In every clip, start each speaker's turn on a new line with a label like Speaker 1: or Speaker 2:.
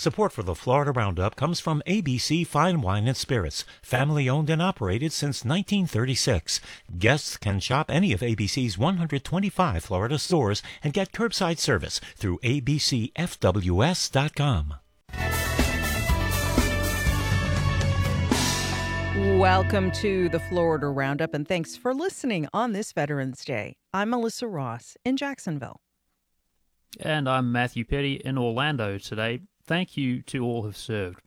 Speaker 1: Support for the Florida Roundup comes from ABC Fine Wine and Spirits, family owned and operated since 1936. Guests can shop any of ABC's 125 Florida stores and get curbside service through abcfws.com.
Speaker 2: Welcome to the Florida Roundup, and thanks for listening on this Veterans Day. I'm Melissa Ross in Jacksonville.
Speaker 3: And I'm Matthew Peddie in Orlando today. Thank you to all who've served.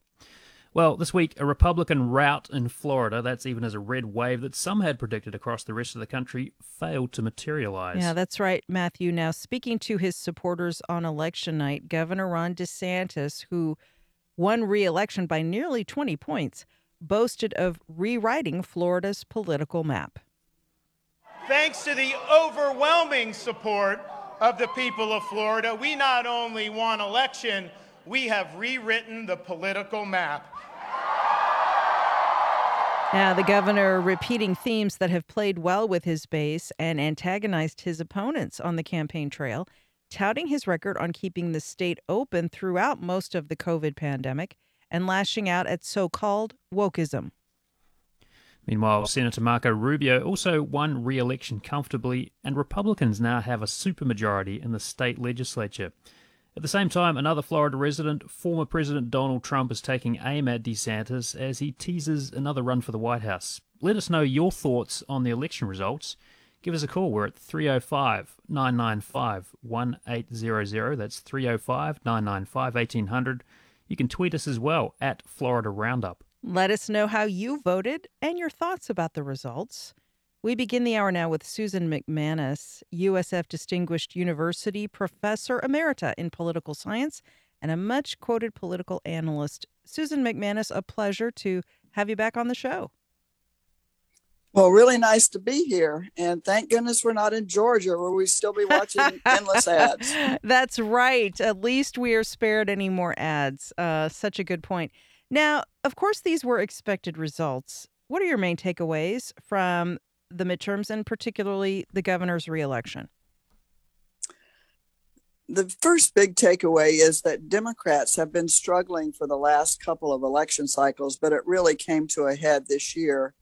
Speaker 3: Well, this week, a Republican rout in Florida, that's even as a red wave that some had predicted across the rest of the country, failed to materialize.
Speaker 2: Yeah, that's right, Matthew. Now, speaking to his supporters on election night, Governor Ron DeSantis, who won re election by nearly 20 points, boasted of rewriting Florida's political map.
Speaker 4: Thanks to the overwhelming support of the people of Florida, we not only won election, we have rewritten the political map.
Speaker 2: Now, the governor repeating themes that have played well with his base and antagonized his opponents on the campaign trail, touting his record on keeping the state open throughout most of the COVID pandemic and lashing out at so called wokeism.
Speaker 3: Meanwhile, Senator Marco Rubio also won re election comfortably, and Republicans now have a supermajority in the state legislature. At the same time, another Florida resident, former President Donald Trump, is taking aim at DeSantis as he teases another run for the White House. Let us know your thoughts on the election results. Give us a call. We're at 305 995 1800. That's 305 995 1800. You can tweet us as well at Florida Roundup.
Speaker 2: Let us know how you voted and your thoughts about the results. We begin the hour now with Susan MacManus, USF Distinguished University Professor Emerita in Political Science and a much quoted political analyst. Susan MacManus, a pleasure to have you back on the show.
Speaker 5: Well, really nice to be here. And thank goodness we're not in Georgia where we still be watching endless ads.
Speaker 2: That's right. At least we are spared any more ads. Uh, such a good point. Now, of course, these were expected results. What are your main takeaways from the midterms and particularly the governor's reelection?
Speaker 5: The first big takeaway is that Democrats have been struggling for the last couple of election cycles, but it really came to a head this year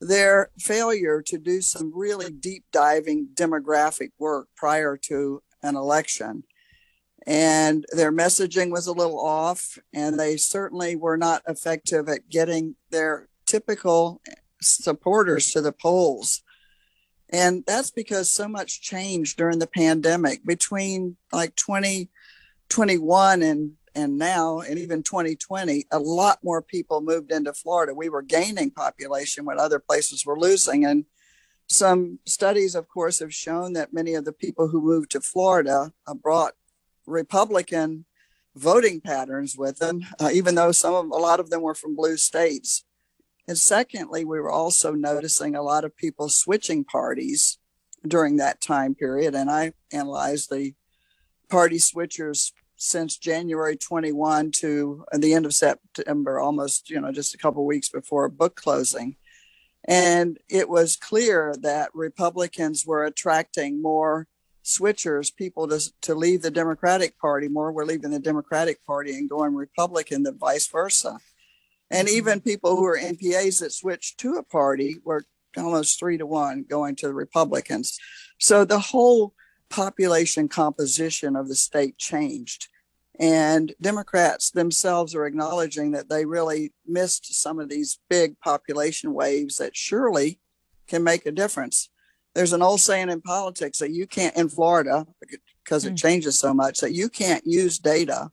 Speaker 5: their failure to do some really deep diving demographic work prior to an election. And their messaging was a little off, and they certainly were not effective at getting their typical supporters to the polls. And that's because so much changed during the pandemic between like 2021 and and now and even 2020 a lot more people moved into florida. We were gaining population when other places were losing. And some studies of course have shown that many of the people who moved to florida brought republican voting patterns with them uh, even though some of a lot of them were from blue states and secondly we were also noticing a lot of people switching parties during that time period and i analyzed the party switchers since January 21 to the end of September, almost, you know, just a couple weeks before book closing. And it was clear that Republicans were attracting more switchers, people to, to leave the Democratic Party. More were leaving the Democratic Party and going Republican than vice versa. And mm-hmm. even people who are NPAs that switched to a party were almost three to one going to the Republicans. So the whole population composition of the state changed. And Democrats themselves are acknowledging that they really missed some of these big population waves that surely can make a difference. There's an old saying in politics that you can't, in Florida, because it mm. changes so much, that you can't use data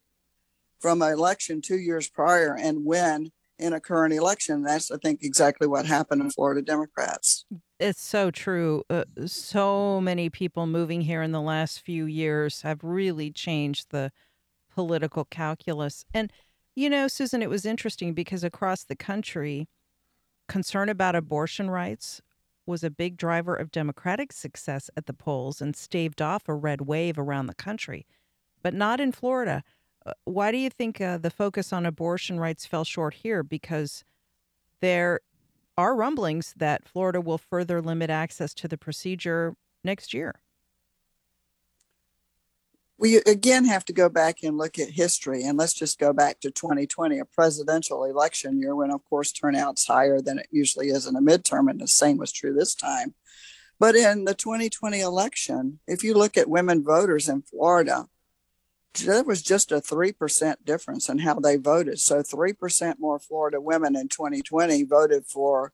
Speaker 5: from an election two years prior and win in a current election. That's, I think, exactly what happened in Florida Democrats.
Speaker 2: It's so true. Uh, so many people moving here in the last few years have really changed the political calculus. And, you know, Susan, it was interesting because across the country, concern about abortion rights was a big driver of Democratic success at the polls and staved off a red wave around the country, but not in Florida. Why do you think uh, the focus on abortion rights fell short here? Because there are rumblings that Florida will further limit access to the procedure next year.
Speaker 5: we again have to go back and look at history. And let's just go back to 2020, a presidential election year when, of course, turnout's higher than it usually is in a midterm. And the same was true this time. But in the 2020 election, if you look at women voters in Florida, there was just a 3% difference in how they voted. So 3% more Florida women in 2020 voted for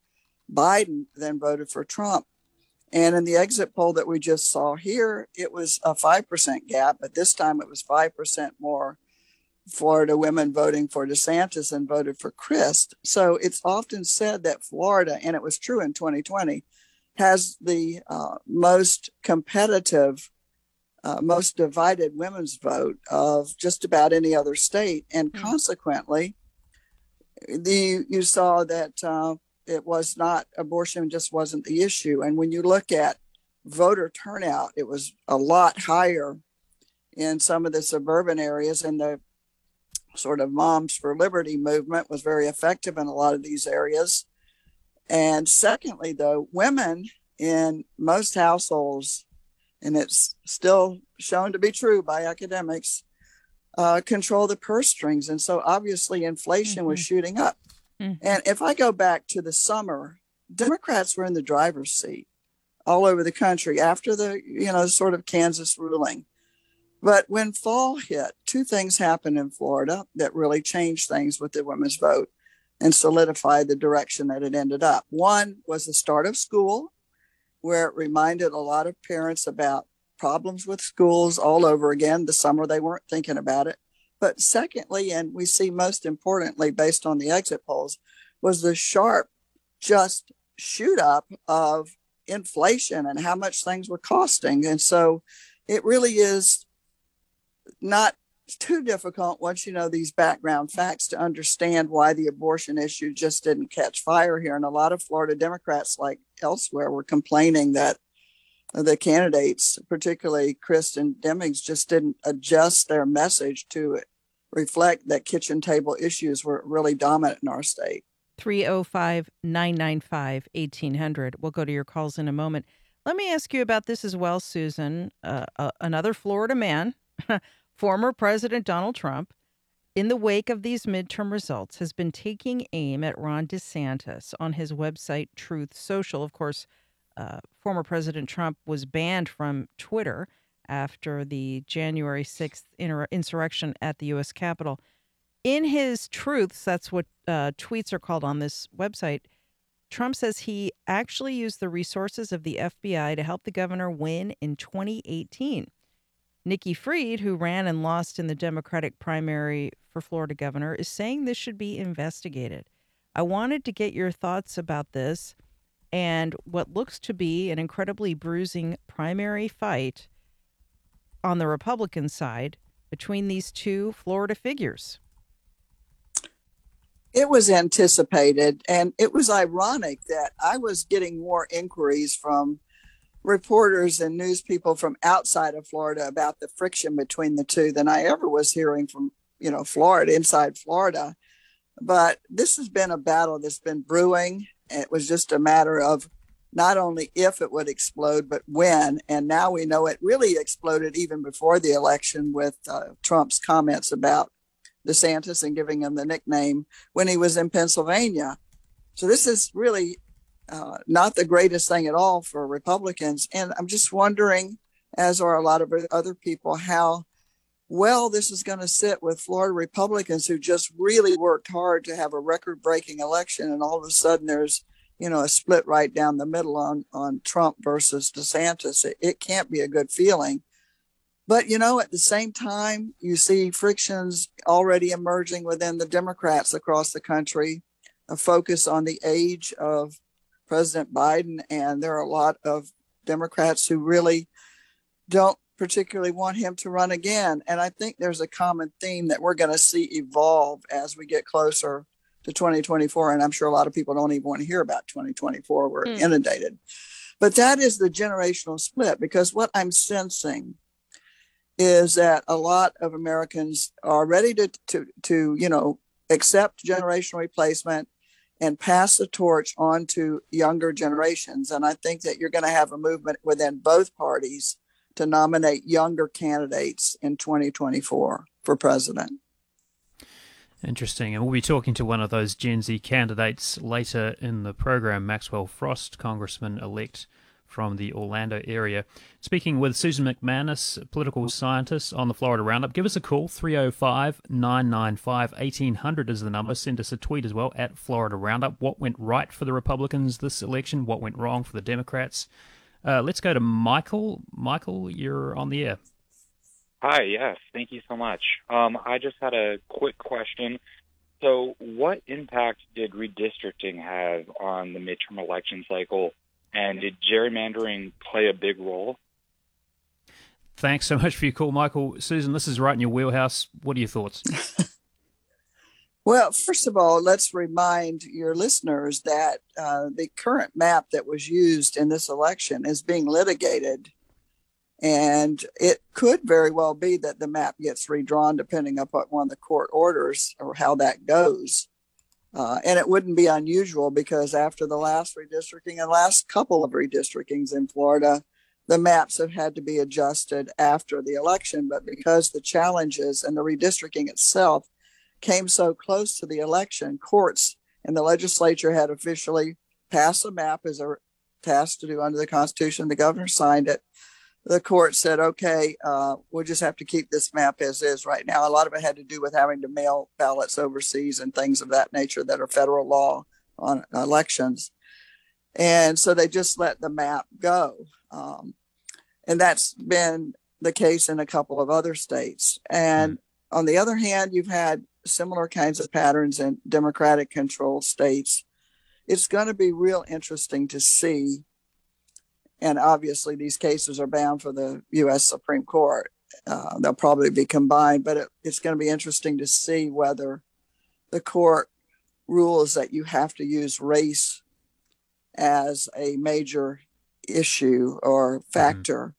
Speaker 5: Biden than voted for Trump. And in the exit poll that we just saw here, it was a 5% gap, but this time it was 5% more Florida women voting for DeSantis and voted for Crist. So it's often said that Florida, and it was true in 2020, has the uh, most competitive, uh, most divided women's vote of just about any other state. And mm-hmm. consequently, the you saw that uh, it was not abortion just wasn't the issue and when you look at voter turnout it was a lot higher in some of the suburban areas and the sort of moms for liberty movement was very effective in a lot of these areas and secondly though women in most households and it's still shown to be true by academics uh, control the purse strings and so obviously inflation mm-hmm. was shooting up Mm-hmm. And if I go back to the summer, Democrats were in the driver's seat all over the country after the, you know, sort of Kansas ruling. But when fall hit, two things happened in Florida that really changed things with the women's vote and solidified the direction that it ended up. One was the start of school, where it reminded a lot of parents about problems with schools all over again. The summer they weren't thinking about it. But secondly, and we see most importantly based on the exit polls, was the sharp just shoot up of inflation and how much things were costing. And so it really is not too difficult once you know these background facts to understand why the abortion issue just didn't catch fire here. And a lot of Florida Democrats, like elsewhere, were complaining that the candidates, particularly Crist and Demings, just didn't adjust their message to reflect that kitchen table issues were really dominant in our state.
Speaker 2: 305 995 1800. We'll go to your calls in a moment. Let me ask you about this as well, Susan. Uh, uh, another Florida man, former President Donald Trump, in the wake of these midterm results, has been taking aim at Ron DeSantis on his website, Truth Social. Of course, uh, former President Trump was banned from Twitter after the January 6th insurrection at the U.S. Capitol. In his truths, that's what uh, tweets are called on this website, Trump says he actually used the resources of the FBI to help the governor win in 2018. Nikki Fried, who ran and lost in the Democratic primary for Florida governor, is saying this should be investigated. I wanted to get your thoughts about this and what looks to be an incredibly bruising primary fight on the Republican side between these two Florida figures?
Speaker 5: It was anticipated, and it was ironic that I was getting more inquiries from reporters and news people from outside of Florida about the friction between the two than I ever was hearing from, you know, Florida, inside Florida. But this has been a battle that's been brewing. It was just a matter of not only if it would explode, but when. And now we know it really exploded even before the election with uh, Trump's comments about DeSantis and giving him the nickname when he was in Pennsylvania. So this is really uh, not the greatest thing at all for Republicans. And I'm just wondering, as are a lot of other people, how well this is going to sit with Florida Republicans who just really worked hard to have a record breaking election. And all of a sudden there's you know, a split right down the middle on on Trump versus DeSantis. It, it can't be a good feeling. But you know, at the same time, you see frictions already emerging within the Democrats across the country, a focus on the age of President Biden, and there are a lot of Democrats who really don't particularly want him to run again. And I think there's a common theme that we're going to see evolve as we get closer to 2024. And I'm sure a lot of people don't even want to hear about 2024. We're mm. inundated. But that is the generational split because what I'm sensing is that a lot of Americans are ready to, to, to you know, accept generational replacement and pass the torch on to younger generations. And I think that you're going to have a movement within both parties to nominate younger candidates in 2024 for president.
Speaker 3: Interesting. And we'll be talking to one of those Gen Z candidates later in the program, Maxwell Frost, Congressman elect from the Orlando area. Speaking with Susan MacManus, political scientist on the Florida Roundup. Give us a call, 305 995 1800 is the number. Send us a tweet as well at Florida Roundup. What went right for the Republicans this election? What went wrong for the Democrats? Uh, let's go to Michael. Michael, you're on the air.
Speaker 6: Hi, yes, thank you so much. Um, I just had a quick question. So, what impact did redistricting have on the midterm election cycle, and did gerrymandering play a big role?
Speaker 3: Thanks so much for your call, Michael. Susan, this is right in your wheelhouse. What are your thoughts?
Speaker 5: Well, first of all, let's remind your listeners that uh, the current map that was used in this election is being litigated. And it could very well be that the map gets redrawn depending upon what one of the court orders or how that goes. Uh, and it wouldn't be unusual because after the last redistricting and last couple of redistrictings in Florida, the maps have had to be adjusted after the election. But because the challenges and the redistricting itself came so close to the election, courts and the legislature had officially passed a map as a task to do under the Constitution. The governor signed it. The court said, okay, uh, we'll just have to keep this map as is right now. A lot of it had to do with having to mail ballots overseas and things of that nature that are federal law on elections. And so they just let the map go. Um, and that's been the case in a couple of other states. And mm-hmm. on the other hand, you've had similar kinds of patterns in Democratic controlled states. It's going to be real interesting to see. And obviously, these cases are bound for the U.S. Supreme Court. Uh, they'll probably be combined, but it, it's going to be interesting to see whether the court rules that you have to use race as a major issue or mm-hmm. factor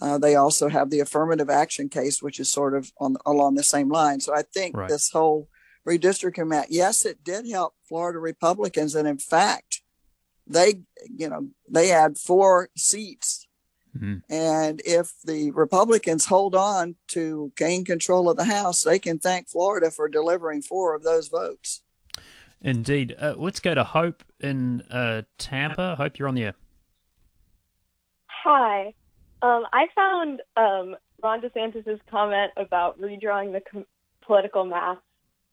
Speaker 5: uh, they also have the affirmative action case, which is sort of on along the same line. So I think right. this whole redistricting map, yes, it did help Florida Republicans, and in fact, they you know they had four seats. Mm-hmm. And if the Republicans hold on to gain control of the House, they can thank Florida for delivering four of those votes.
Speaker 3: Indeed. Uh, let's go to Hope in uh, Tampa. Hope you're on the air.
Speaker 7: Hi. Um, I found um, Ron DeSantis' comment about redrawing the com- political map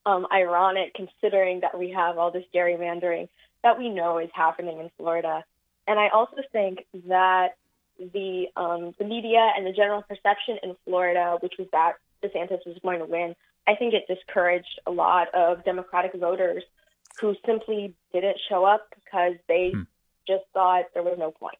Speaker 7: um, ironic, considering that we have all this gerrymandering that we know is happening in Florida. And I also think that the um, the media and the general perception in Florida, which was that DeSantis was going to win, I think it discouraged a lot of Democratic voters who simply didn't show up because they hmm. just thought there was no point.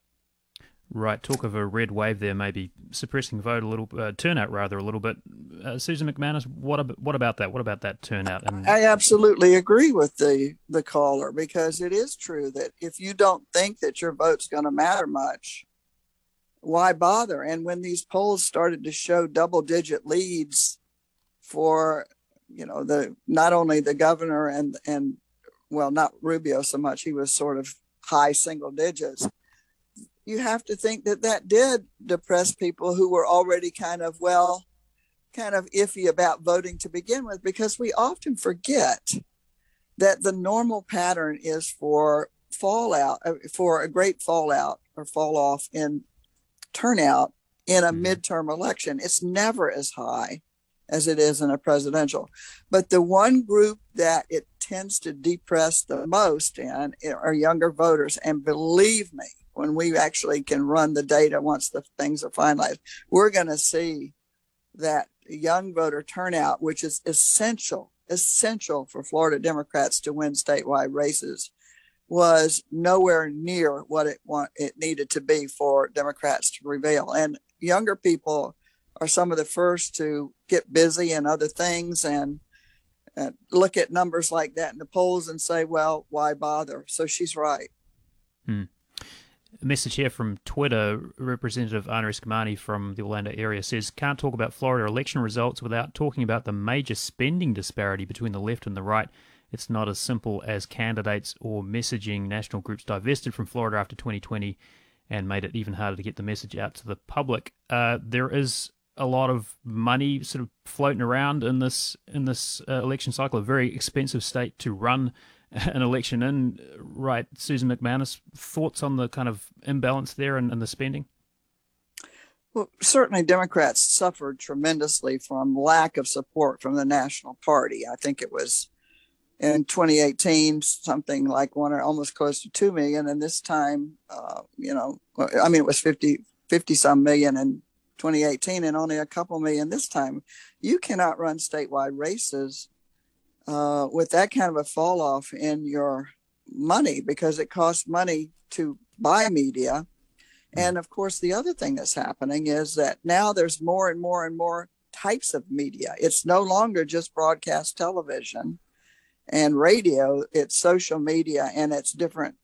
Speaker 3: Right, talk of a red wave there, maybe suppressing vote a little, uh, turnout rather a little bit. Uh, Susan MacManus, what ab- what about that? What about that turnout?
Speaker 5: And- I absolutely agree with the the caller because it is true that if you don't think that your vote's going to matter much, why bother? And when these polls started to show double digit leads for, you know, the not only the governor and and well, not Rubio so much, he was sort of high single digits you have to think that that did depress people who were already kind of, well, kind of iffy about voting to begin with, because we often forget that the normal pattern is for fallout, uh, for a great fallout or fall off in turnout in a mm-hmm. midterm election. It's never as high as it is in a presidential. But the one group that it tends to depress the most in are younger voters. And believe me, when we actually can run the data once the things are finalized, we're going to see that young voter turnout, which is essential, essential for Florida Democrats to win statewide races, was nowhere near what it want it needed to be for Democrats to prevail. And younger people are some of the first to get busy and other things and, look at numbers like that in the polls and say, well, why bother? So she's right.
Speaker 3: Hmm. A message here from Twitter. Representative Ana Eskamani from the Orlando area says, Can't talk about Florida election results without talking about the major spending disparity between the left and the right. It's not as simple as candidates or messaging national groups divested from Florida after 2020 and made it even harder to get the message out to the public. Uh, there is a lot of money sort of floating around in this in this uh, election cycle. A very expensive state to run an election in. Right, Susan MacManus, thoughts on the kind of imbalance there and, and the spending?
Speaker 5: Well, certainly Democrats suffered tremendously from lack of support from the National Party. I think it was in 2018 something like one or almost close to 2 million and this time uh, you know i mean it was 50 50 some million in 2018 and only a couple million this time you cannot run statewide races uh, with that kind of a fall off in your money because it costs money to buy media and of course the other thing that's happening is that now there's more and more and more types of media it's no longer just broadcast television and radio, it's social media and it's different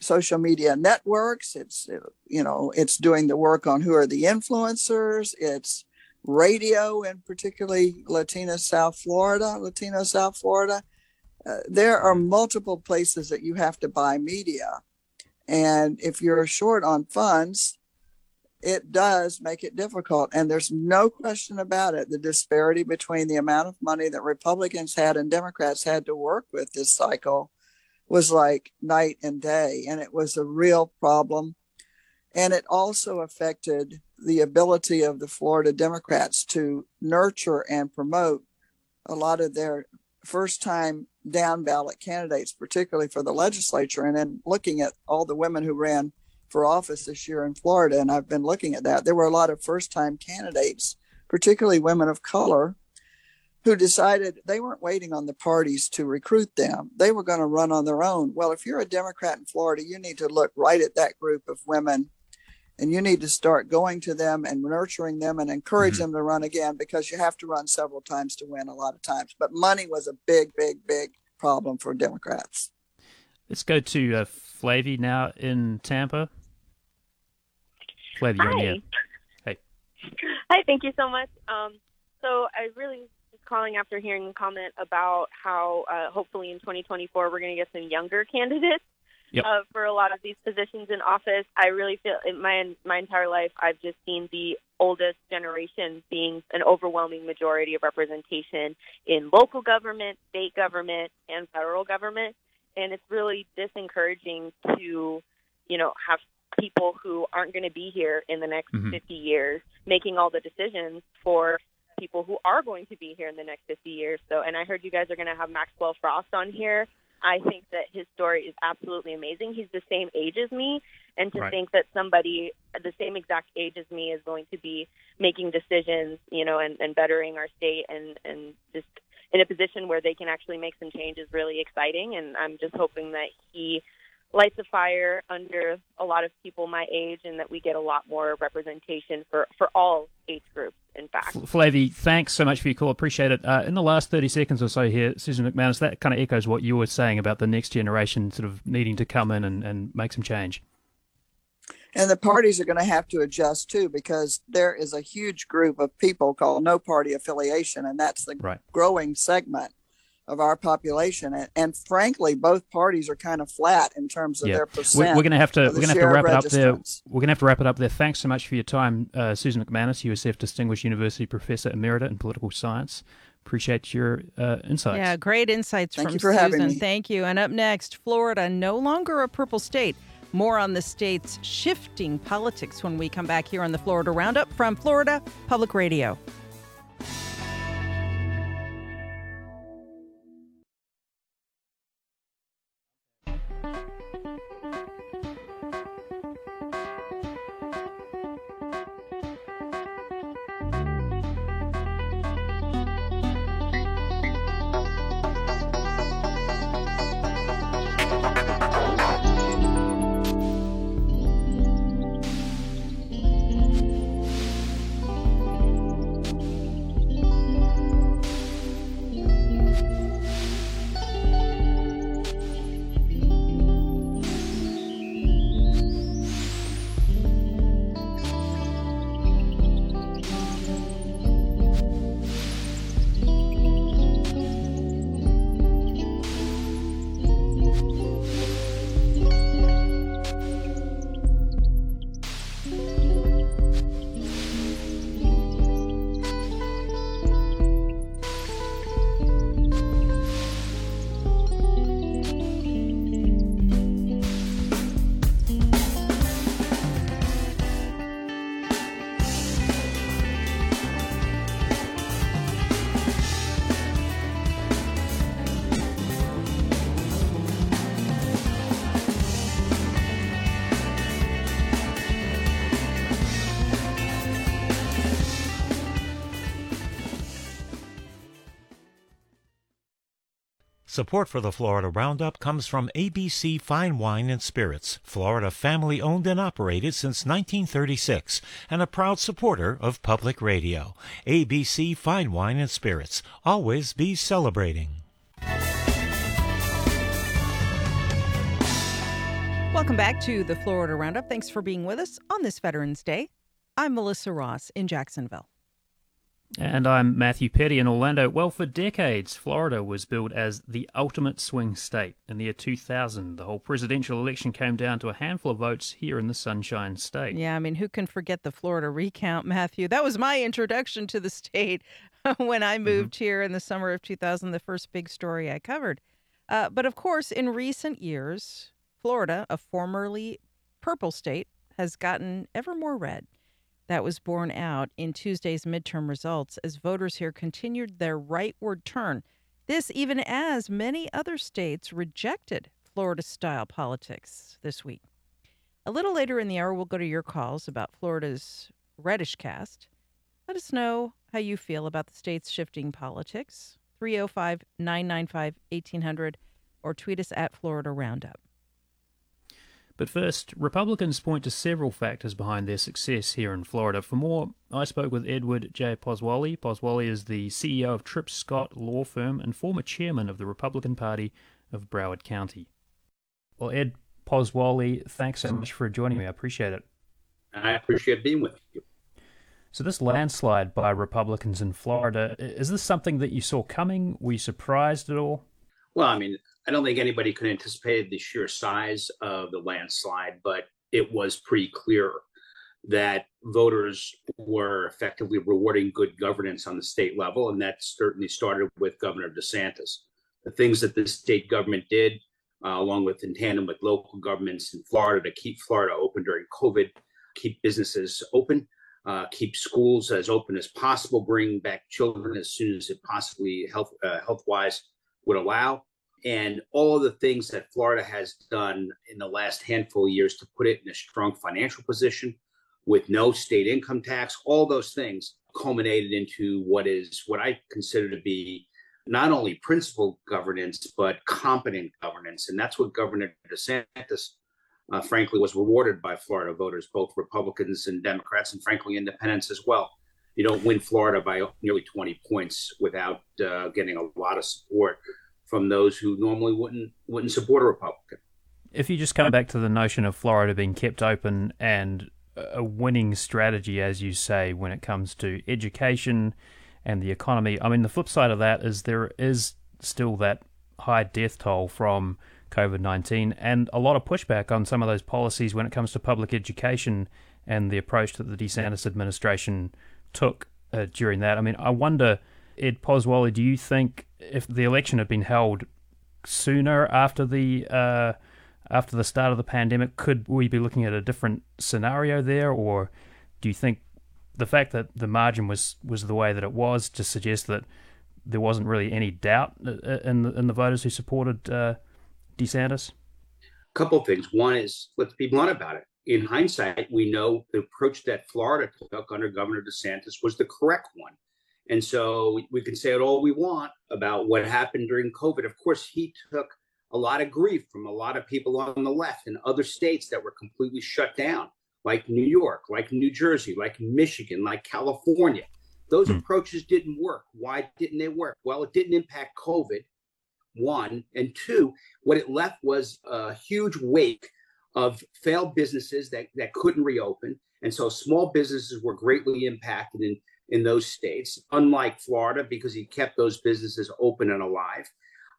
Speaker 5: social media networks. It's, you know, it's doing the work on who are the influencers. It's radio and particularly Latina South Florida, Latino South Florida. Uh, there are multiple places that you have to buy media. And if you're short on funds, it does make it difficult. And there's no question about it. The disparity between the amount of money that Republicans had and Democrats had to work with this cycle was like night and day. And it was a real problem. And it also affected the ability of the Florida Democrats to nurture and promote a lot of their first time down ballot candidates, particularly for the legislature. And then looking at all the women who ran for office this year in Florida, and I've been looking at that. There were a lot of first time candidates, particularly women of color, who decided they weren't waiting on the parties to recruit them. They were going to run on their own. Well, if you're a Democrat in Florida, you need to look right at that group of women and you need to start going to them and nurturing them and encourage mm-hmm. them to run again because you have to run several times to win a lot of times. But money was a big, big, big problem for Democrats.
Speaker 3: Let's go to uh, Flavie now in Tampa. Flavy, you're Hi. here. Hey.
Speaker 8: Hi, thank you so much. Um, so I really was calling after hearing a comment about how uh, hopefully in 2024 we're going to get some younger candidates yep. uh, for a lot of these positions in office. I really feel in my my entire life I've just seen the oldest generation being an overwhelming majority of representation in local government, state government, and federal government, and it's really disencouraging to you know have people who aren't going to be here in the next mm-hmm. 50 years making all the decisions for people who are going to be here in the next 50 years. So, and I heard you guys are going to have Maxwell Frost on here. I think that his story is absolutely amazing. He's the same age as me, and to right. think that somebody the same exact age as me is going to be making decisions, you know, and, and bettering our state and and just in a position where they can actually make some change is really exciting. And I'm just hoping that he lights a fire under a lot of people my age and that we get a lot more representation for, for all age groups, in fact.
Speaker 3: Flavie, thanks so much for your call. Appreciate it. Uh, in the last 30 seconds or so here, Susan MacManus, that kind of echoes what you were saying about the next generation sort of needing to come in and, and make some change.
Speaker 5: And the parties are going to have to adjust too, because there is a huge group of people called no party affiliation, and that's the right. growing segment of our population. And, and, frankly, both parties are kind of flat in terms of yeah. their percent.
Speaker 3: We're, we're going to have to we're going to have to wrap it up there. We're going to have to wrap it up there. Thanks so much for your time, uh, Susan MacManus, USF Distinguished University Professor Emerita in Political Science. Appreciate your uh, insights.
Speaker 2: Yeah, great insights
Speaker 5: Thank
Speaker 2: from
Speaker 5: you for
Speaker 2: Susan.
Speaker 5: Having me.
Speaker 2: Thank you. And up next, Florida, no longer a purple state. More on the state's shifting politics when we come back here on the Florida Roundup from Florida Public Radio.
Speaker 1: Support for the Florida Roundup comes from ABC Fine Wine and Spirits, Florida family owned and operated since 1936, and a proud supporter of public radio. ABC Fine Wine and Spirits, always be celebrating.
Speaker 2: Welcome back to the Florida Roundup. Thanks for being with us on this Veterans Day. I'm Melissa Ross in Jacksonville.
Speaker 3: And I'm Matthew Peddie in Orlando. Well, for decades, Florida was billed as the ultimate swing state. In the year 2000, the whole presidential election came down to a handful of votes here in the Sunshine State.
Speaker 2: Yeah, I mean, who can forget the Florida recount, Matthew? That was my introduction to the state when I mm-hmm. moved mm-hmm. here in the summer of 2000, the first big story I covered. Uh, but of course, in recent years, Florida, a formerly purple state, has gotten ever more red. That was borne out in Tuesday's midterm results as voters here continued their rightward turn. This, even as many other states rejected Florida style politics this week. A little later in the hour, we'll go to your calls about Florida's reddish cast. Let us know how you feel about the state's shifting politics. 305 995 1800 or tweet us at Florida Roundup.
Speaker 3: But first, Republicans point to several factors behind their success here in Florida. For more, I spoke with Edward J. Pozzuoli. Pozzuoli is the CEO of Tripp Scott Law Firm and former chairman of the Republican Party of Broward County. Well, Ed Pozzuoli, thanks so much for joining me. I appreciate it.
Speaker 9: I appreciate being with you.
Speaker 3: So, this landslide by Republicans in Florida, is this something that you saw coming? Were you surprised at all?
Speaker 9: Well, I mean, I don't think anybody could anticipate the sheer size of the landslide, but it was pretty clear that voters were effectively rewarding good governance on the state level, and that certainly started with Governor DeSantis. The things that the state government did, uh, along with in tandem with local governments in Florida to keep Florida open during COVID, keep businesses open, uh, keep schools as open as possible, bring back children as soon as it possibly health uh, health wise would allow, and all of the things that Florida has done in the last handful of years to put it in a strong financial position with no state income tax, all those things culminated into what is what I consider to be not only principled governance, but competent governance. And that's what Governor DeSantis, uh, frankly, was rewarded by Florida voters, both Republicans and Democrats, and frankly, independents as well. You don't win Florida by nearly 20 points without uh, getting a lot of support from those who normally wouldn't wouldn't support a Republican.
Speaker 3: If you just come back to the notion of Florida being kept open and a winning strategy, as you say, when it comes to education and the economy, I mean, the flip side of that is there is still that high death toll from COVID 19 and a lot of pushback on some of those policies when it comes to public education and the approach that the DeSantis administration took uh, during that. I mean, I wonder Ed Pozzuoli, do you think if the election had been held sooner after the uh, after the start of the pandemic, could we be looking at a different scenario there, or do you think the fact that the margin was was the way that it was to suggest that there wasn't really any doubt uh, uh, in the, in the voters who supported uh, DeSantis?
Speaker 9: A couple of things. One is let's be blunt about it. In hindsight, we know the approach that Florida took under Governor DeSantis was the correct one. And so we, can say it all we want about what happened during COVID. Of course, he took a lot of grief from a lot of people on the left in other states that were completely shut down, like New York, like New Jersey, like Michigan, like California. Those mm. approaches didn't work. Why didn't they work? Well, it didn't impact COVID, one. And two, what it left was a huge wake of failed businesses that, that couldn't reopen. And so small businesses were greatly impacted. And in those states, unlike Florida, because he kept those businesses open and alive,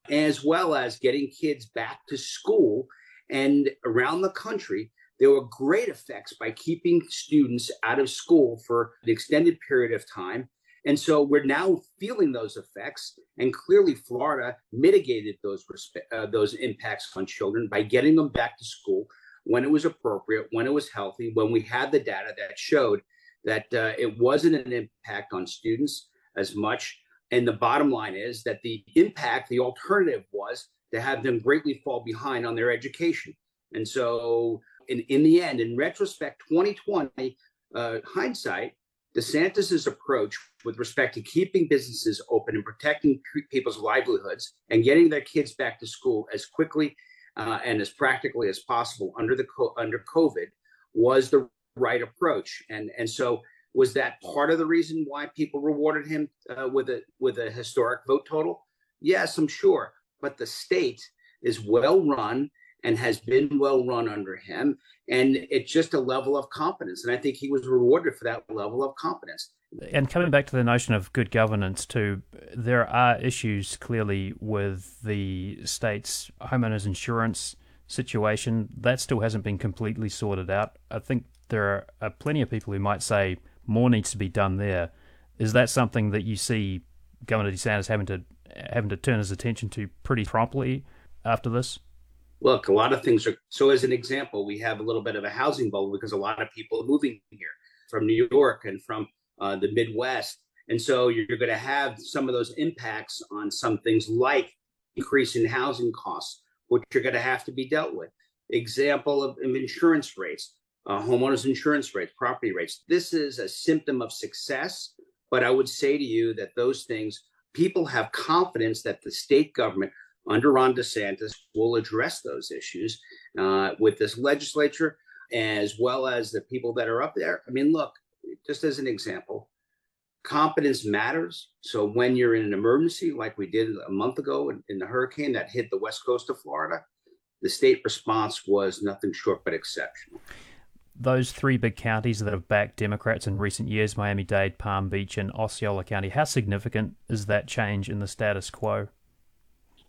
Speaker 9: as well as getting kids back to school. And around the country, there were great effects by keeping students out of school for an extended period of time. And so we're now feeling those effects. And clearly, Florida mitigated those, respe- uh, those impacts on children by getting them back to school when it was appropriate, when it was healthy, when we had the data that showed that uh, it wasn't an impact on students as much. And the bottom line is that the impact, the alternative was to have them greatly fall behind on their education. And so, in, in the end, in retrospect, 2020, uh, hindsight, DeSantis's approach with respect to keeping businesses open and protecting people's livelihoods and getting their kids back to school as quickly uh, and as practically as possible under the under COVID was the right approach. And and so was that part of the reason why people rewarded him uh, with a with a historic vote total? Yes, I'm sure. But the state is well run and has been well run under him. And it's just a level of competence. And I think he was rewarded for that level of competence.
Speaker 3: And coming back to the notion of good governance, too, there are issues clearly with the state's homeowners insurance situation. That still hasn't been completely sorted out. I think there are plenty of people who might say more needs to be done there. Is that something that you see Governor DeSantis having to having to turn his attention to pretty promptly after this?
Speaker 9: Look, a lot of things are. So, as an example, we have a little bit of a housing bubble because a lot of people are moving here from New York and from uh, the Midwest. And so you're, going to have some of those impacts on some things like increase in housing costs, which are going to have to be dealt with. Example of, of insurance rates, uh, homeowners insurance rates, property rates. This is a symptom of success. But I would say to you that those things, people have confidence that the state government under Ron DeSantis will address those issues uh, with this legislature, as well as the people that are up there. I mean, look, just as an example, competence matters. So when you're in an emergency, like we did a month ago in, in the hurricane that hit the west coast of Florida, the state response was nothing short but exceptional.
Speaker 3: Those three big counties that have backed Democrats in recent years Miami Dade, Palm Beach, and Osceola County how significant is that change in the status quo?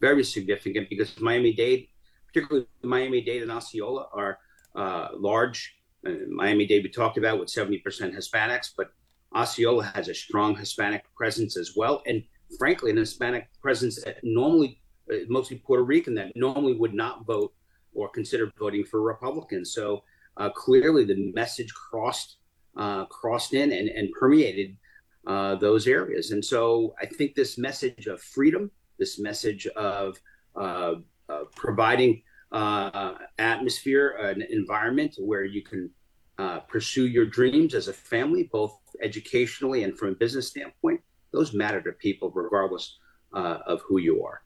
Speaker 9: Very significant because Miami Dade, particularly Miami Dade and Osceola, are uh, large uh, Miami Dade we talked about with 70% Hispanics, but Osceola has a strong Hispanic presence as well. And frankly, an Hispanic presence that normally, uh, mostly Puerto Rican, that normally would not vote or consider voting for Republicans. So uh, clearly the message crossed uh, crossed in and, and permeated uh, those areas. And so I think this message of freedom, this message of providing uh, atmosphere, an environment where you can uh, pursue your dreams as a family, both educationally and from a business standpoint. Those matter to people regardless uh, of who you are.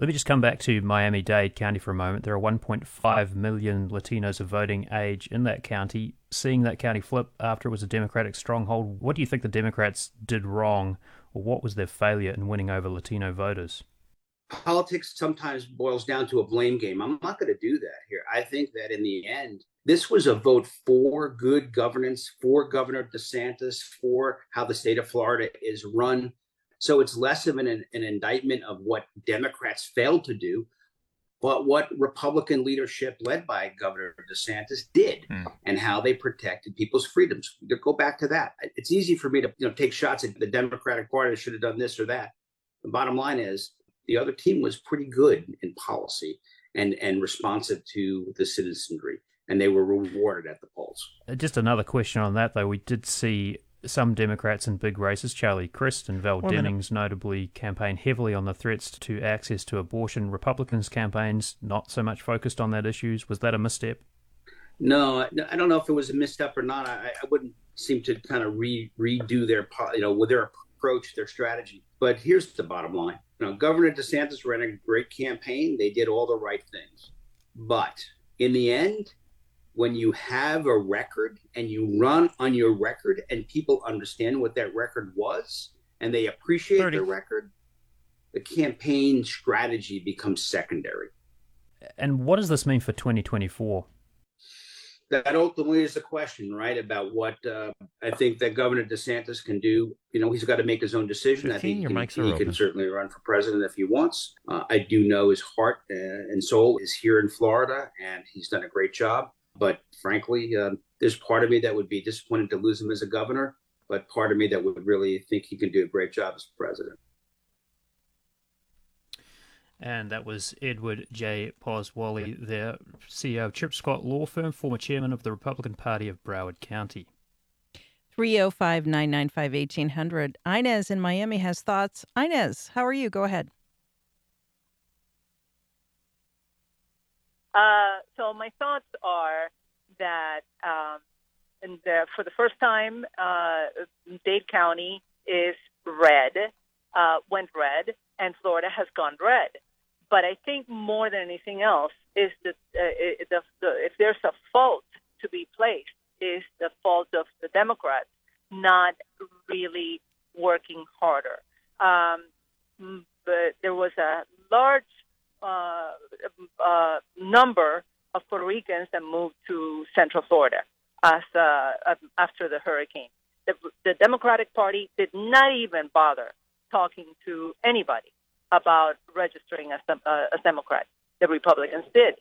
Speaker 3: Let me just come back to Miami Dade County for a moment. There are 1.5 million Latinos of voting age in that county. Seeing that county flip after it was a Democratic stronghold, what do you think the Democrats did wrong, or what was their failure in winning over Latino voters?
Speaker 9: politics sometimes boils down to a blame game. I'm not going to do that here. I think that in the end, this was a vote for good governance, for Governor DeSantis, for how the state of Florida is run. So it's less of an, an indictment of what Democrats failed to do, but what Republican leadership led by Governor DeSantis did hmm. and how they protected people's freedoms. Go back to that. It's easy for me to you know take shots at the Democratic Party should have done this or that. The bottom line is the other team was pretty good in policy and and responsive to the citizenry, and they were rewarded at the polls.
Speaker 3: Uh, just another question on that, though. We did see some Democrats in big races, Charlie Crist and Val well, Demings, notably campaign heavily on the threats to access to abortion. Republicans' campaigns not so much focused on that issues. Was that a misstep?
Speaker 9: No, I don't know if it was a misstep or not. I, I wouldn't seem to kind of re, redo their, you know, with their approach, their strategy. But here's the bottom line: you know, Governor DeSantis ran a great campaign. They did all the right things. But in the end, when you have a record and you run on your record and people understand what that record was and they appreciate 30. the record, the campaign strategy becomes secondary.
Speaker 3: And what does this mean for 2024?
Speaker 9: that ultimately is the question, right? About what uh, I think that Governor DeSantis can do. You know, he's got to make his own decision. 15, I think he, can, he can, certainly run for president if he wants. Uh, I do know his heart uh, and soul is here in Florida, and he's done a great job. But frankly, um, there's part of me that would be disappointed to lose him as a governor, but part of me that would really think he can do a great job as president.
Speaker 3: And that was Edward J. Pozzuoli, the CEO of Tripp Scott Law Firm, former chairman of the Republican Party of Broward County.
Speaker 2: 305 995 1800. Inez in Miami has thoughts. Inez, how are you? Go ahead.
Speaker 10: Uh, so, my thoughts are that um, uh, for the first time, uh, Dade County is red, uh, went red, and Florida has gone red. But I think more than anything else is that uh, the, the, if there's a fault to be placed, is the fault of the Democrats not really working harder. Um, but there was a large uh, uh, number of Puerto Ricans that moved to Central Florida as uh, after the hurricane. The, the Democratic Party did not even bother talking to anybody about registering as, uh, as Democrats. The Republicans did.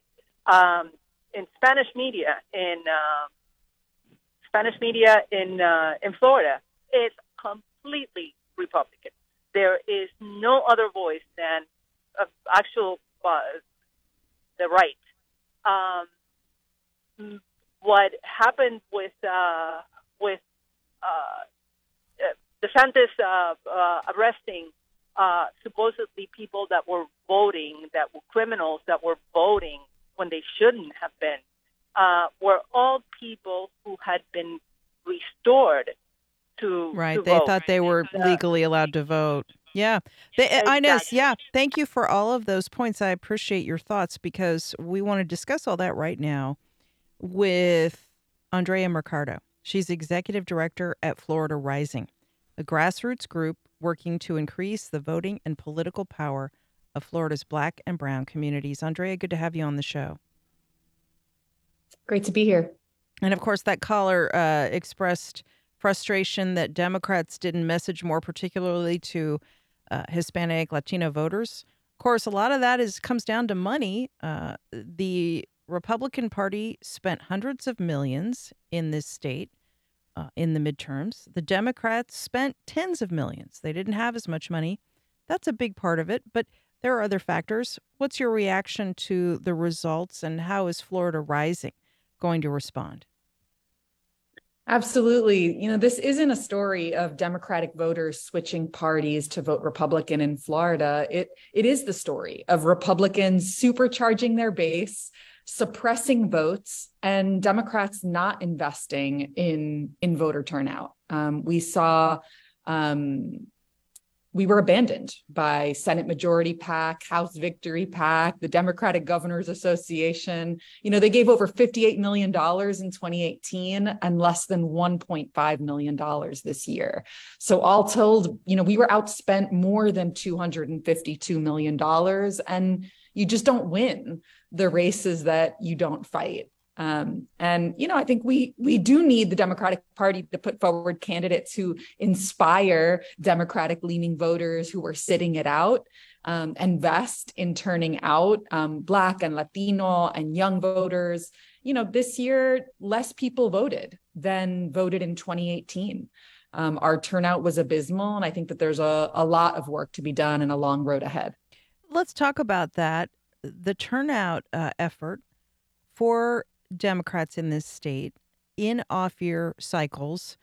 Speaker 10: Um, in Spanish media, in uh, Spanish media in in Florida, it's completely Republican. There is no other voice than uh, actual uh, the right. Um, what happened with uh, with uh, DeSantis uh, uh, arresting uh, supposedly people that were voting, that were criminals that were voting when they shouldn't have been, uh, were all people who had been restored to
Speaker 2: right.
Speaker 10: To
Speaker 2: they
Speaker 10: vote.
Speaker 2: thought they were
Speaker 10: uh,
Speaker 2: legally allowed to vote. Yeah, they,
Speaker 10: exactly.
Speaker 2: Inez. Yeah, thank you for all of those points. I appreciate your thoughts because we want to discuss all that right now with Andrea Mercado. She's executive director at Florida Rising, a grassroots group working to increase the voting and political power of Florida's black and brown communities. Andrea, good to have you on the show.
Speaker 11: Great to be here.
Speaker 2: And of course, that caller uh, expressed frustration that Democrats didn't message more particularly to uh, Hispanic, Latino voters. Of course, a lot of that is comes down to money. Uh, the Republican Party spent hundreds of millions in this state uh, in the midterms. The Democrats spent tens of millions. They didn't have as much money. That's a big part of it, but there are other factors. What's your reaction to the results, and how is Florida Rising going to respond?
Speaker 11: Absolutely. You know, this isn't a story of Democratic voters switching parties to vote Republican in Florida. It it is the story of Republicans supercharging their base, suppressing votes, and Democrats not investing in in voter turnout. Um, we saw um, we were abandoned by Senate Majority PAC, House Victory PAC, the Democratic Governors Association. You know, they gave over $58 million in 2018 and less than $1.5 million this year. So, all told, you know, we were outspent more than $252 million. And you just don't win the races that you don't fight. Um, and you know, I think we we do need the Democratic Party to put forward candidates who inspire Democratic leaning voters who are sitting it out. Um, invest in turning out um, Black and Latino and young voters. You know, this year less people voted than voted in 2018. Um, our turnout was abysmal, and I think that there's a, a lot of work to be done and a long road ahead.
Speaker 2: Let's talk about that. The turnout uh, effort for Democrats in this state in off year cycles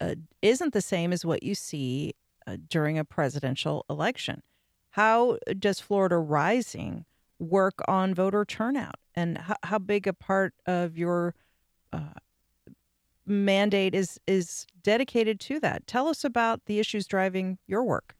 Speaker 2: uh, isn't the same as what you see uh, during a presidential election. How does Florida Rising work on voter turnout? And how, how big a part of your uh, mandate is, is dedicated to that? Tell us about the issues driving your work.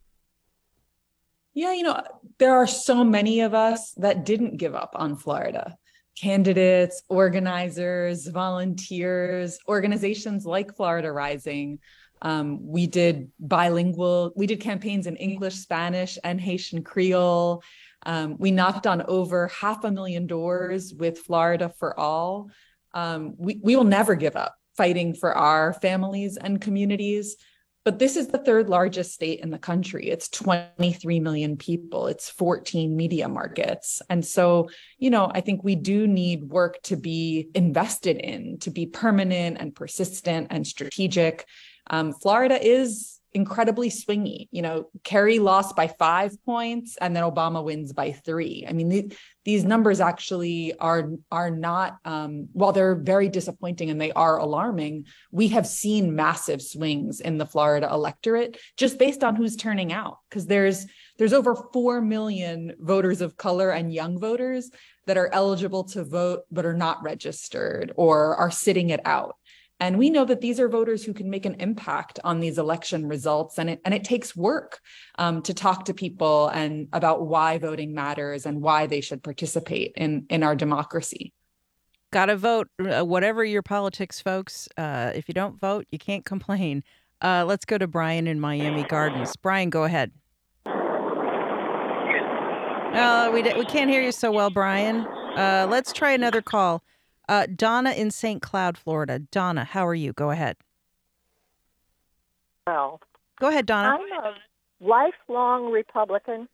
Speaker 11: Yeah, you know, there are so many of us that didn't give up on Florida candidates, organizers, volunteers, organizations like Florida Rising. Um, we did bilingual, we did campaigns in English, Spanish, and Haitian Creole. Um, we knocked on over half a million doors with Florida for All. Um, we, we will never give up fighting for our families and communities. But this is the third largest state in the country. It's 23 million people, it's 14 media markets. And so, you know, I think we do need work to be invested in, to be permanent and persistent and strategic. Um, Florida is incredibly swingy. You know, Kerry lost by five points and then Obama wins by three. I mean, the, these numbers actually are are not um, while they're very disappointing and they are alarming. We have seen massive swings in the Florida electorate just based on who's turning out because there's there's over 4 million voters of color and young voters that are eligible to vote but are not registered or are sitting it out And we know that these are voters who can make an impact on these election results. And it, and it takes work um, to talk to people and about why voting matters and why they should participate in, in our democracy.
Speaker 2: Got to vote, uh, whatever your politics, folks. Uh, if you don't vote, you can't complain. Uh, let's go to Brian in Miami Gardens. Brian, go ahead. Uh, we, we can't hear you so well, Brian. Uh, let's try another call. Uh, Donna in St. Cloud, Florida. Donna, how are you? Go ahead.
Speaker 12: Well,
Speaker 2: go ahead, Donna.
Speaker 12: I'm a lifelong Republican,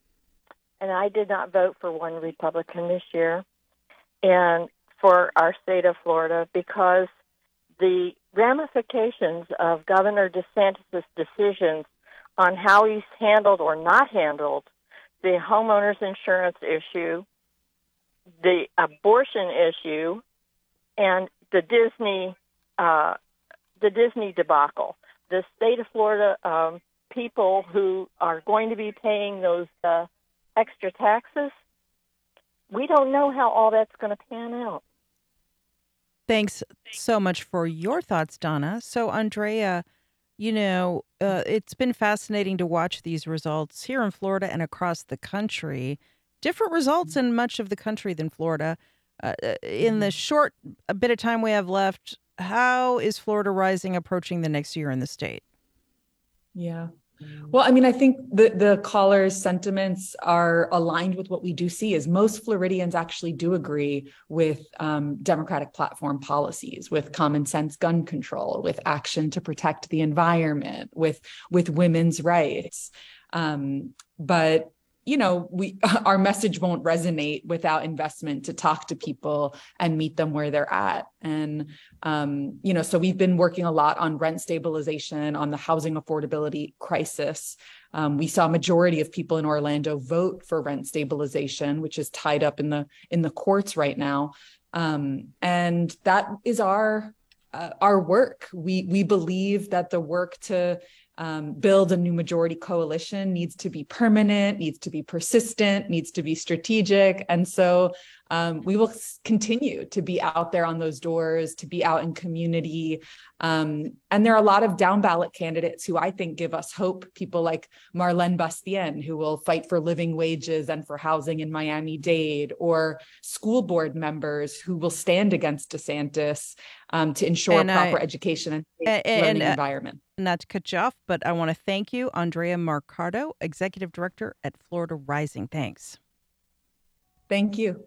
Speaker 12: and I did not vote for one Republican this year, and for our state of Florida because the ramifications of Governor DeSantis' decisions on how he's handled or not handled the homeowners insurance issue, the abortion issue, and the Disney uh, the Disney debacle. The state of Florida um, people who are going to be paying those uh, extra taxes, we don't know how all that's going to pan out.
Speaker 2: Thanks so much for your thoughts, Donna. So, Andrea, you know, uh, it's been fascinating to watch these results here in Florida and across the country. Different results in much of the country than Florida. Uh, uh in the mm-hmm. short bit of time we have left, how is Florida Rising approaching the next year in the state?
Speaker 11: Yeah. Well, I mean, I think the the caller's sentiments are aligned with what we do see. Is most Floridians actually do agree with um, Democratic platform policies, with common sense gun control, with action to protect the environment, with with women's rights. Um, but you know we our message won't resonate without investment to talk to people and meet them where they're at. And um, you know so we've been working a lot on rent stabilization on the housing affordability crisis. Um, we saw a majority of people in orlando vote for rent stabilization which is tied up in the in the courts right now. Um, and that is our uh, our work. We we believe that the work to um, build a new majority coalition needs to be permanent, needs to be persistent, needs to be strategic. And so um, we will continue to be out there on those doors, to be out in community. Um, and there are a lot of down ballot candidates who I think give us hope. People like Marlene Bastien, who will fight for living wages and for housing in Miami Dade, or school board members who will stand against DeSantis um, to ensure and proper I, education and, and learning and, uh, environment.
Speaker 2: Not to cut you off, but I want to thank you, Andrea Mercado, Executive Director at Florida Rising. Thanks.
Speaker 11: Thank you.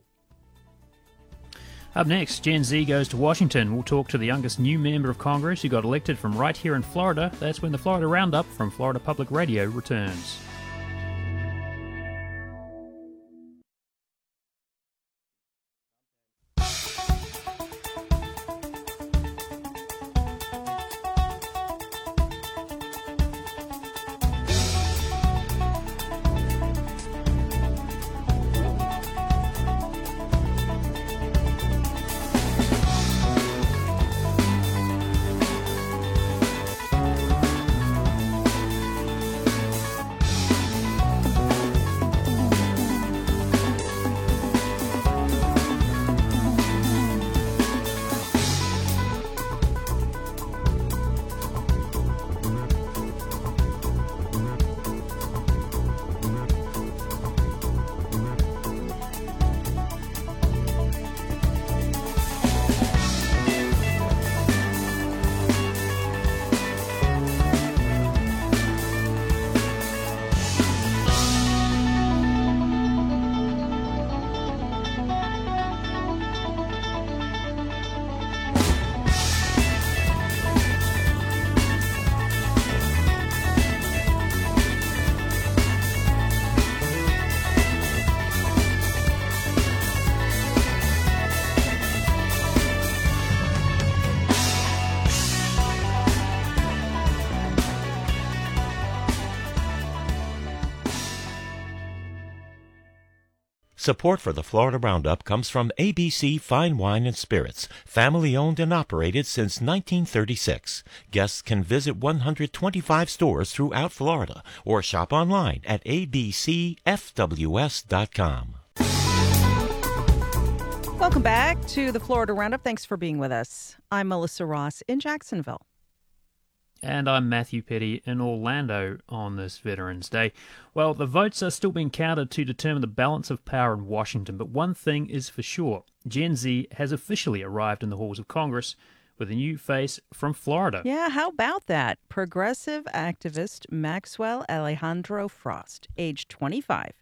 Speaker 3: Up next, Gen Z goes to Washington. We'll talk to the youngest new member of Congress who got elected from right here in Florida. That's when the Florida Roundup from Florida Public Radio returns.
Speaker 1: Support for the Florida Roundup comes from ABC Fine Wine and Spirits, family owned and operated since 1936. Guests can visit 125 stores throughout Florida or shop online at abcfws.com.
Speaker 2: Welcome back to the Florida Roundup. Thanks for being with us. I'm Melissa Ross in Jacksonville.
Speaker 3: And I'm Matthew Peddie in Orlando on this Veterans Day. Well, the votes are still being counted to determine the balance of power in Washington, but one thing is for sure Gen Z has officially arrived in the halls of Congress with a new face from Florida.
Speaker 2: Yeah, how about that? Progressive activist Maxwell Alejandro Frost, age 25,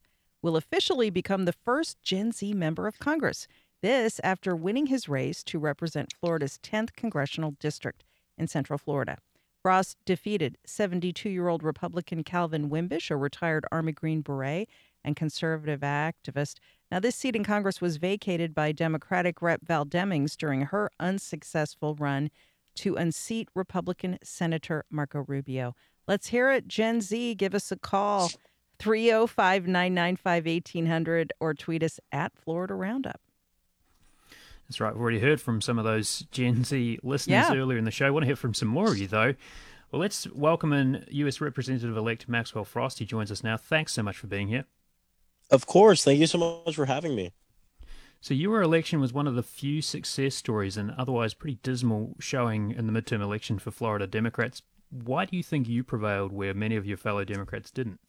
Speaker 2: will officially become the first Gen Z member of Congress. This after winning his race to represent Florida's 10th congressional district in Central Florida. Frost defeated 72 year old Republican Calvin Wimbish, a retired Army Green Beret and conservative activist. Now, this seat in Congress was vacated by Democratic Rep. Val Demings during her unsuccessful run to unseat Republican Senator Marco Rubio. Let's hear it. Gen Z, give us a call 305 995 1800 or tweet us at Florida Roundup.
Speaker 3: That's right. We've already heard from some of those Gen Z listeners yeah. earlier in the show. I want to hear from some more of you, though. Well, let's welcome in US Representative elect Maxwell Frost. He joins us now. Thanks so much for being here.
Speaker 13: Of course. Thank you so much for having me.
Speaker 3: So, your election was one of the few success stories and otherwise pretty dismal showing in the midterm election for Florida Democrats. Why do you think you prevailed where many of your fellow Democrats didn't?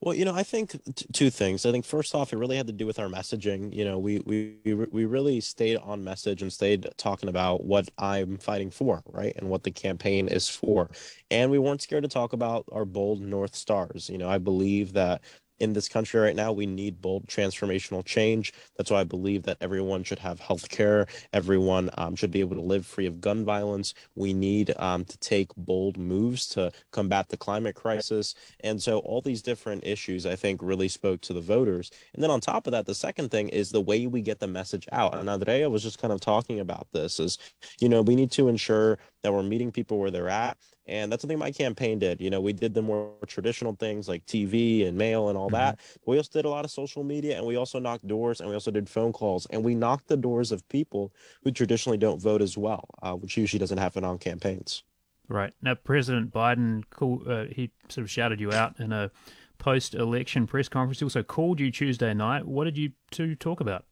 Speaker 13: Well, you know, I think t- two things. I think first off, it really had to do with our messaging. You know, we we we really stayed on message and stayed talking about what I'm fighting for, right, and what the campaign is for, and we weren't scared to talk about our bold north stars. You know, I believe that in this country right now, we need bold transformational change. That's why I believe that everyone should have health care. Everyone um, should be able to live free of gun violence. We need um, to take bold moves to combat the climate crisis. And so, all these different issues, I think, really spoke to the voters. And then, on top of that, the second thing is the way we get the message out. And Andrea was just kind of talking about this is, you know, we need to ensure that we're meeting people where they're at and that's something my campaign did. You know, we did the more traditional things like TV and mail and all mm-hmm. that. We also did a lot of social media and we also knocked doors and we also did phone calls and we knocked the doors of people who traditionally don't vote as well, uh, which usually doesn't happen on campaigns.
Speaker 3: Right. Now, President Biden, call, uh, he sort of shouted you out in a post election press conference. He also called you Tuesday night. What did you two talk about?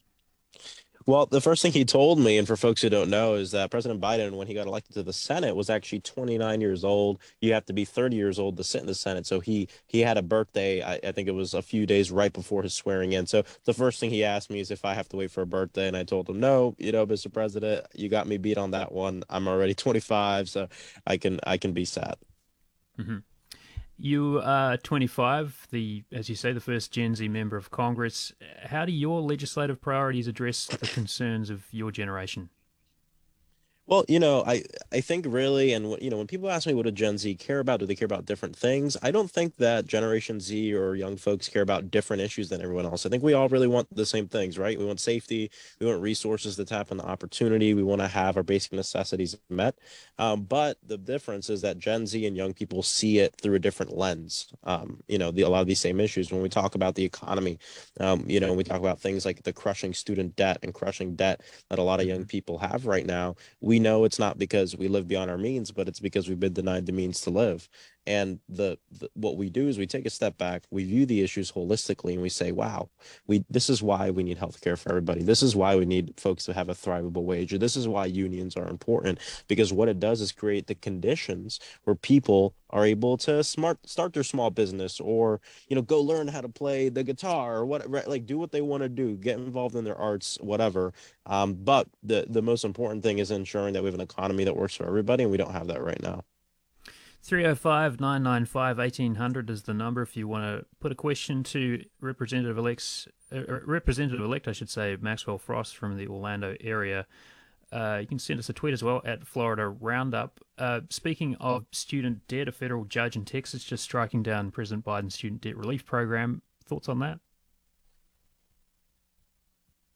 Speaker 13: Well, the first thing he told me, and for folks who don't know, is that President Biden, when he got elected to the Senate, was actually 29 years old. You have to be 30 years old to sit in the Senate. So he he had a birthday. I, I think it was a few days right before his swearing in. So the first thing he asked me is if I have to wait for a birthday, and I told him no. You know, Mr. President, you got me beat on that one. I'm already 25, so I can I can be sad.
Speaker 3: Mm-hmm. You are 25, the as you say, the first Gen Z member of Congress. How do your legislative priorities address the concerns of your generation?
Speaker 13: Well, you know, I I think really, and you know, when people ask me what a Gen Z care about, do they care about different things? I don't think that Generation Z or young folks care about different issues than everyone else. I think we all really want the same things, right? We want safety, we want resources to tap into opportunity, we want to have our basic necessities met. Um, but the difference is that Gen Z and young people see it through a different lens. Um, you know, the, a lot of these same issues when we talk about the economy. Um, you know, when we talk about things like the crushing student debt and crushing debt that a lot of young mm-hmm. people have right now. We we know it's not because we live beyond our means, but it's because we've been denied the means to live. And the, the, what we do is we take a step back, we view the issues holistically, and we say, "Wow, we this is why we need healthcare for everybody. This is why we need folks to have a thrivable wage. Or this is why unions are important because what it does is create the conditions where people are able to smart start their small business or you know go learn how to play the guitar or what like do what they want to do, get involved in their arts, whatever. Um, but the the most important thing is ensuring that we have an economy that works for everybody, and we don't have that right now.
Speaker 3: 305 995 1800 is the number if you want to put a question to Representative elect, uh, uh, Representative elect, I should say, Maxwell Frost from the Orlando area. Uh, you can send us a tweet as well at Florida Roundup. Uh, speaking of student debt, a federal judge in Texas just striking down President Biden's student debt relief program. Thoughts on that?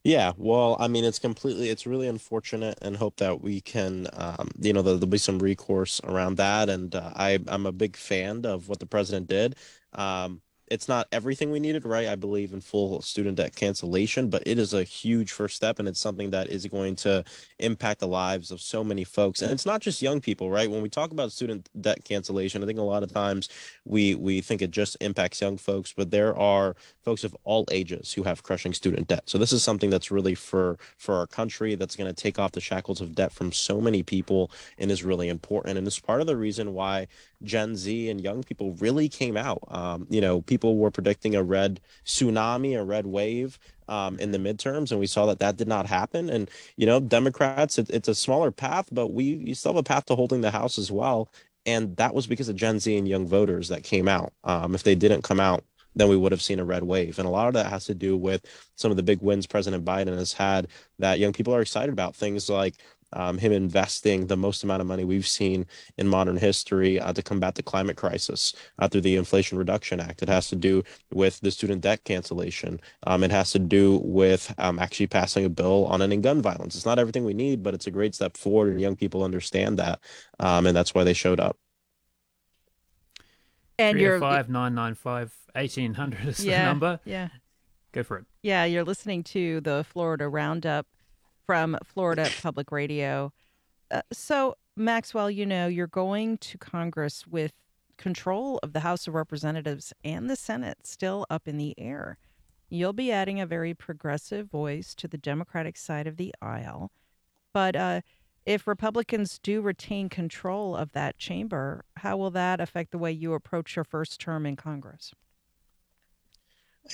Speaker 13: Yeah, well, I mean, it's completely, it's really unfortunate, and hope that we can, um, you know, there'll, be some recourse around that. And uh, I, I'm a big fan of what the president did. Um, it's not everything we needed, right? I believe in full student debt cancellation, but it is a huge first step and it's something that is going to impact the lives of so many folks. And it's not just young people, right? When we talk about student debt cancellation, I think a lot of times we we think it just impacts young folks, but there are folks of all ages who have crushing student debt. So this is something that's really for for our country that's going to take off the shackles of debt from so many people and is really important. And it's part of the reason why Gen Z and young people really came out. Um, you know, people were predicting a red tsunami, a red wave um, in the midterms, and we saw that that did not happen. And you know, Democrats, it, it's a smaller path, but we you still have a path to holding the House as well. And that was because of Gen Z and young voters that came out. Um, if they didn't come out, then we would have seen a red wave. And a lot of that has to do with some of the big wins President Biden has had that young people are excited about. Things like um, him investing the most amount of money we've seen in modern history uh, to combat the climate crisis uh, through the Inflation Reduction Act. It has to do with the student debt cancellation. Um, it has to do with um, actually passing a bill on ending gun violence. It's not everything we need, but it's a great step forward, and young people understand that, um, and that's why they showed up.
Speaker 3: And you're five nine nine five eighteen hundred is
Speaker 2: yeah,
Speaker 3: the number.
Speaker 2: Yeah.
Speaker 3: Go for it.
Speaker 2: Yeah, you're listening to the Florida Roundup from Florida Public Radio. Uh, so, Maxwell, you know, you're going to Congress with control of the House of Representatives and the Senate still up in the air. You'll be adding a very progressive voice to the Democratic side of the aisle. But uh, if Republicans do retain control of that chamber, how will that affect the way you approach your first term in Congress?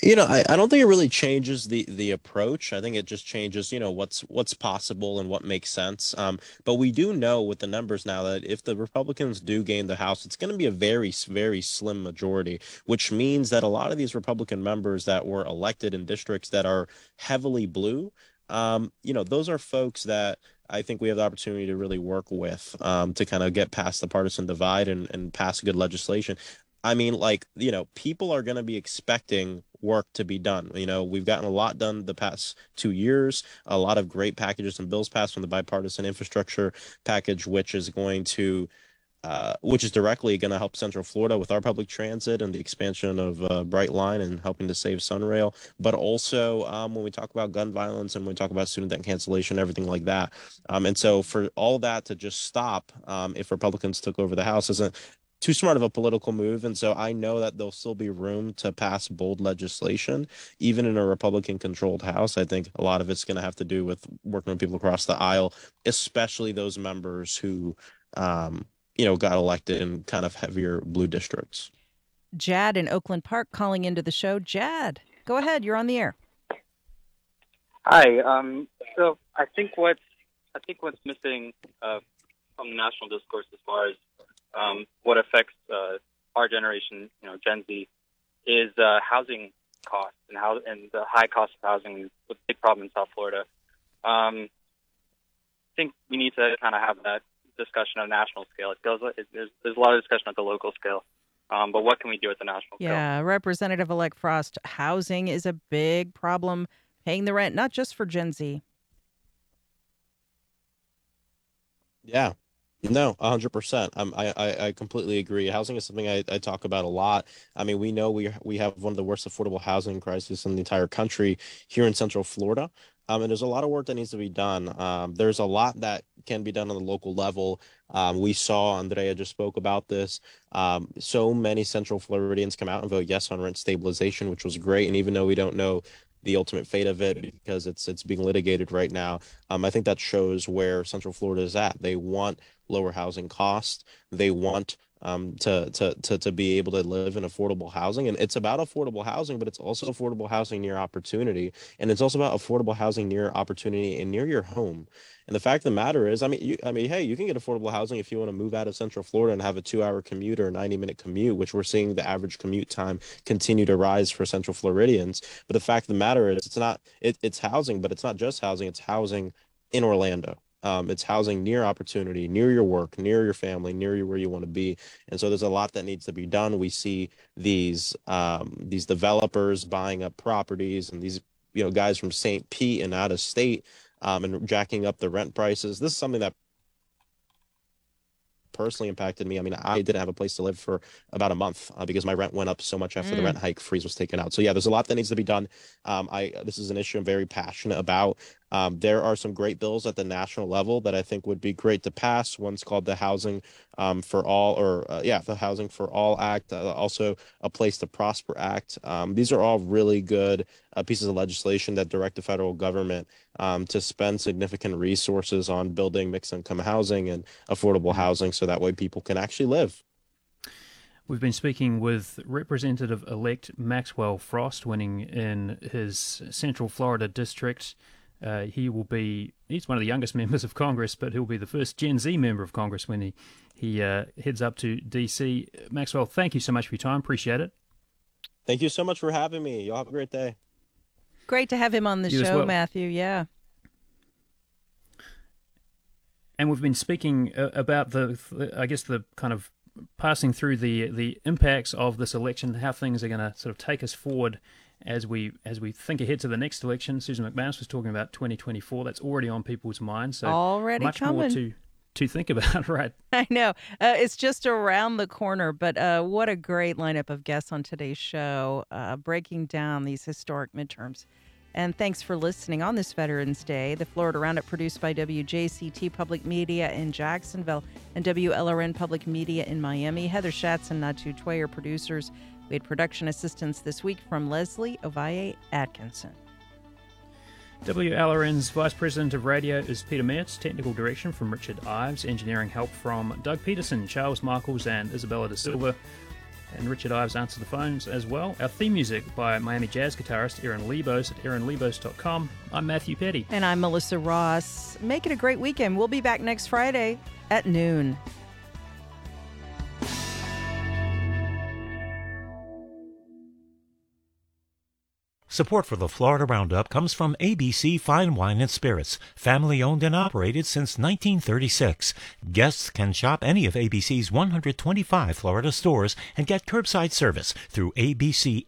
Speaker 13: You know, I, I don't think it really changes the the approach. I think it just changes, you know, what's what's possible and what makes sense. Um, but we do know with the numbers now that if the Republicans do gain the House, it's going to be a very very slim majority, which means that a lot of these Republican members that were elected in districts that are heavily blue, um, you know, those are folks that I think we have the opportunity to really work with um, to kind of get past the partisan divide and, and pass good legislation. I mean, like, you know, people are going to be expecting work to be done. You know, we've gotten a lot done the past two years, a lot of great packages and bills passed from the bipartisan infrastructure package, which is going to uh, which is directly going to help Central Florida with our public transit and the expansion of uh, Brightline and helping to save Sunrail. But also um, when we talk about gun violence and when we talk about student debt cancellation, everything like that. Um, and so for all that to just stop, um, if Republicans took over the House, isn't too smart of a political move. And so I know that there'll still be room to pass bold legislation, even in a Republican controlled House. I think a lot of it's going to have to do with working with people across the aisle, especially those members who, um, you know, got elected in kind of heavier blue districts.
Speaker 2: Jad in Oakland Park calling into the show. Jad, go ahead. You're on the air.
Speaker 14: Hi. Um, so I think what's I think what's missing uh, from the national discourse as far as um, what affects uh, our generation, you know, Gen Z, is uh, housing costs and how and the high cost of housing is a big problem in South Florida. Um, I think we need to kind of have that discussion on a national scale. It feels like it, there's, there's a lot of discussion at the local scale. Um, but what can we do at the national
Speaker 2: scale? Yeah, Representative elect Frost, housing is a big problem. Paying the rent, not just for Gen Z.
Speaker 13: Yeah, no, hundred percent. I, I I completely agree. Housing is something I, I talk about a lot. I mean, we know we we have one of the worst affordable housing crises in the entire country here in Central Florida. Um, and there's a lot of work that needs to be done. Um, there's a lot that can be done on the local level. Um, we saw Andrea just spoke about this. Um, so many Central Floridians come out and vote yes on rent stabilization, which was great. And even though we don't know the ultimate fate of it because it's it's being litigated right now. Um, I think that shows where Central Florida is at. They want lower housing costs. They want um, to, to, to, to be able to live in affordable housing. And it's about affordable housing, but it's also affordable housing near opportunity. And it's also about affordable housing near opportunity and near your home. And the fact of the matter is, I mean, you, I mean, hey, you can get affordable housing if you want to move out of Central Florida and have a two-hour commute or a ninety-minute commute, which we're seeing the average commute time continue to rise for Central Floridians. But the fact of the matter is, it's not it, it's housing, but it's not just housing; it's housing in Orlando. Um, it's housing near opportunity, near your work, near your family, near you where you want to be. And so there's a lot that needs to be done. We see these um, these developers buying up properties and these you know guys from St. Pete and out of state um, and jacking up the rent prices. This is something that personally impacted me. I mean, I didn't have a place to live for about a month uh, because my rent went up so much after mm. the rent hike freeze was taken out. So yeah, there's a lot that needs to be done. Um, I this is an issue I'm very passionate about. Um, there are some great bills at the national level that I think would be great to pass. One's called the Housing um, for All, or uh, yeah, the Housing for All Act. Uh, also, a Place to Prosper Act. Um, these are all really good uh, pieces of legislation that direct the federal government um, to spend significant resources on building mixed income housing and affordable mm-hmm. housing, so that way people can actually live.
Speaker 3: We've been speaking with Representative elect Maxwell Frost, winning in his Central Florida district. Uh, he will be, he's one of the youngest members of Congress, but he'll be the first Gen Z member of Congress when he, he uh, heads up to D.C. Maxwell, thank you so much for your time. Appreciate it.
Speaker 13: Thank you so much for having me. Y'all have a great day.
Speaker 2: Great to have him on the you show, well. Matthew. Yeah.
Speaker 3: And we've been speaking uh, about the, I guess, the kind of passing through the the impacts of this election, how things are going to sort of take us forward as we as we think ahead to the next election. Susan MacManus was talking about 2024. That's already on people's minds. So
Speaker 2: already
Speaker 3: much
Speaker 2: coming.
Speaker 3: more to to think about, right?
Speaker 2: I know. Uh, it's just around the corner, but uh, what a great lineup of guests on today's show, uh, breaking down these historic midterms. And thanks for listening on this Veterans Day. The Florida Roundup produced by WJCT Public Media in Jacksonville and WLRN Public Media in Miami. Heather Schatz and Natu Tway are producers. We had production assistance this week from Leslie Ovaye Atkinson.
Speaker 3: WLRN's Vice President of Radio is Peter Mertz, technical direction from Richard Ives, engineering help from Doug Peterson, Charles Michaels, and Isabella De Silva. And Richard Ives answered the phones as well. Our theme music by Miami jazz guitarist Aaron Lebos at aaronlebos.com. I'm Matthew Peddie.
Speaker 2: And I'm Melissa Ross. Make it a great weekend. We'll be back next Friday at noon.
Speaker 1: Support for the Florida Roundup comes from ABC Fine Wine and Spirits, family owned and operated since 1936. Guests can shop any of ABC's 125 Florida stores and get curbside service through abcfws.com.